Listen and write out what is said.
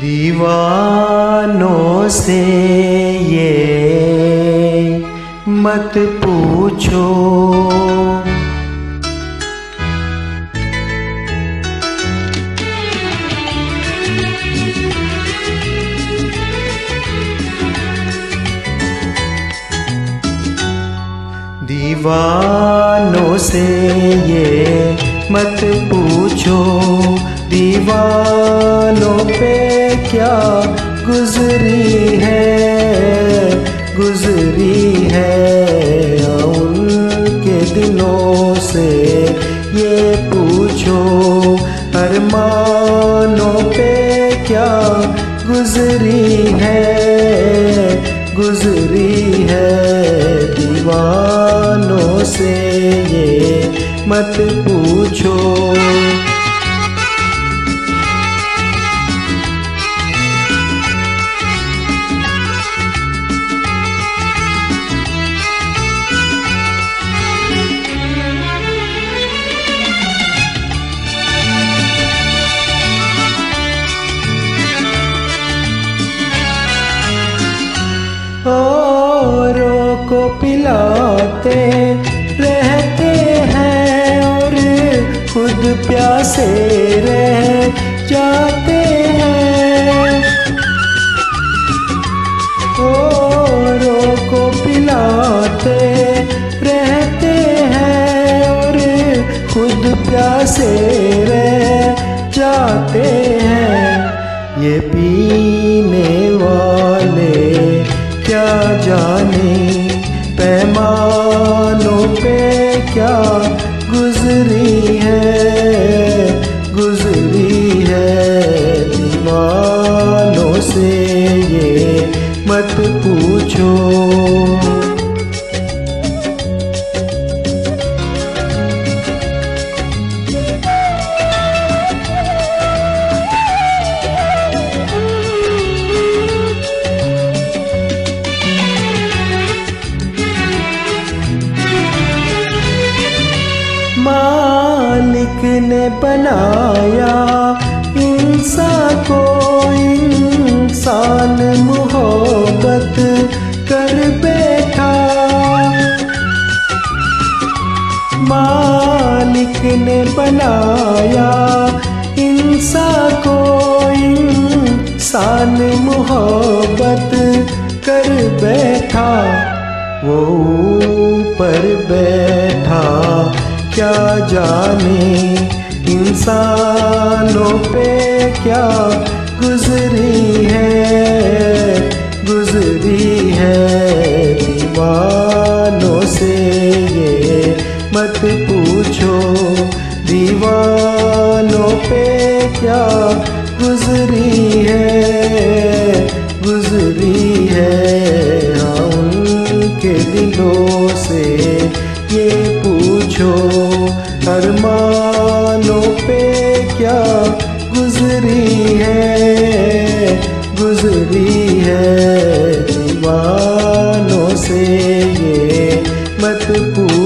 दीवानों से ये मत पूछो। दीवानों से ये मत पूछो। दीवानों पे क्या गुजरी है गुजरी है उनके दिनों से ये पूछो, अरमानों पे क्या गुजरी है गुजरी है दीवानों से ये मत पूछो। औरों को पिलाते रहते हैं और खुद प्यासे रह जाते हैं। औरों को पिलाते रहते हैं और खुद प्यासे रह जाते हैं। ये पीने गुजरी है गुजरी है दीवानों से ये मत पूछो। मालिक ने बनाया इंसान को इंसान मोहब्बत कर बैठा। मालिक ने बनाया इंसान को इंसान मोहब्बत कर बैठा, वो ऊपर बैठा। क्या जाने इंसानों पे क्या गुजरी है? गुजरी है दीवानों से ये मत पूछो, दीवानों पे क्या गुजरी है? गुजरी है हाँ उनके दिलों से ये पूछो अरमानों पे क्या गुजरी है? गुजरी है दीवानों से ये मत पूछो।